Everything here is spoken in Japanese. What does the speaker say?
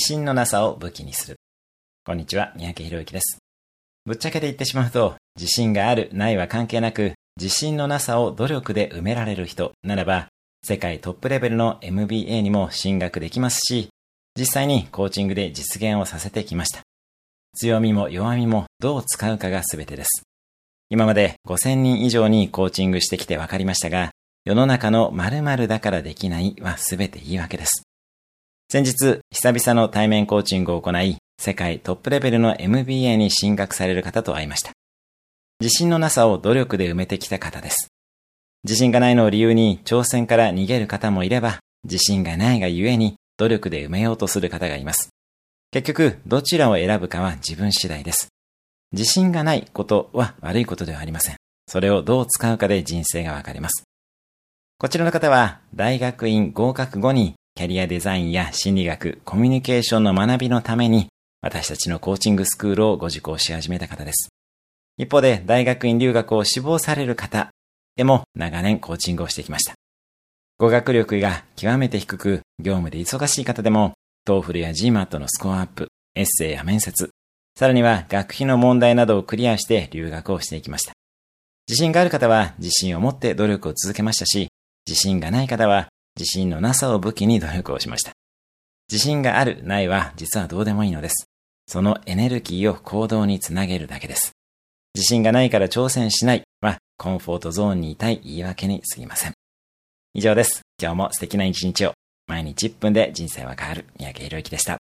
信のなさを武器にする。こんにちは、三宅博之です。ぶっちゃけて言ってしまうと、自信がある、ないは関係なく、自信のなさを努力で埋められる人ならば、世界トップレベルの MBA にも進学できますし、実際にコーチングで実現をさせてきました。強みも弱みもどう使うかが全てです。今まで5000人以上にコーチングしてきて分かりましたが、世の中の〇〇だからできないは全て言い訳です。先日、久々の対面コーチングを行い、世界トップレベルの MBA に進学される方と会いました。自信のなさを努力で埋めてきた方です。自信がないのを理由に挑戦から逃げる方もいれば、自信がないがゆえに努力で埋めようとする方がいます。結局、どちらを選ぶかは自分次第です。自信がないことは悪いことではありません。それをどう使うかで人生が分かれます。こちらの方は、大学院合格後にキャリアデザインや心理学、コミュニケーションの学びのために、私たちのコーチングスクールをご受講し始めた方です。一方で、大学院留学を志望される方へも長年コーチングをしてきました。語学力が極めて低く、業務で忙しい方でも、 TOEFL や GMAT のスコアアップ、エッセイや面接、さらには学費の問題などをクリアして留学をしていきました。自信がある方は自信を持って努力を続けましたし、自信がない方は自信のなさを武器に努力をしました。自信がある、ないは実はどうでもいいのです。そのエネルギーを行動につなげるだけです。自信がないから挑戦しないはコンフォートゾーンにいたい言い訳にすぎません。以上です。今日も素敵な一日を。毎日1分で人生は変わる。三宅宏之でした。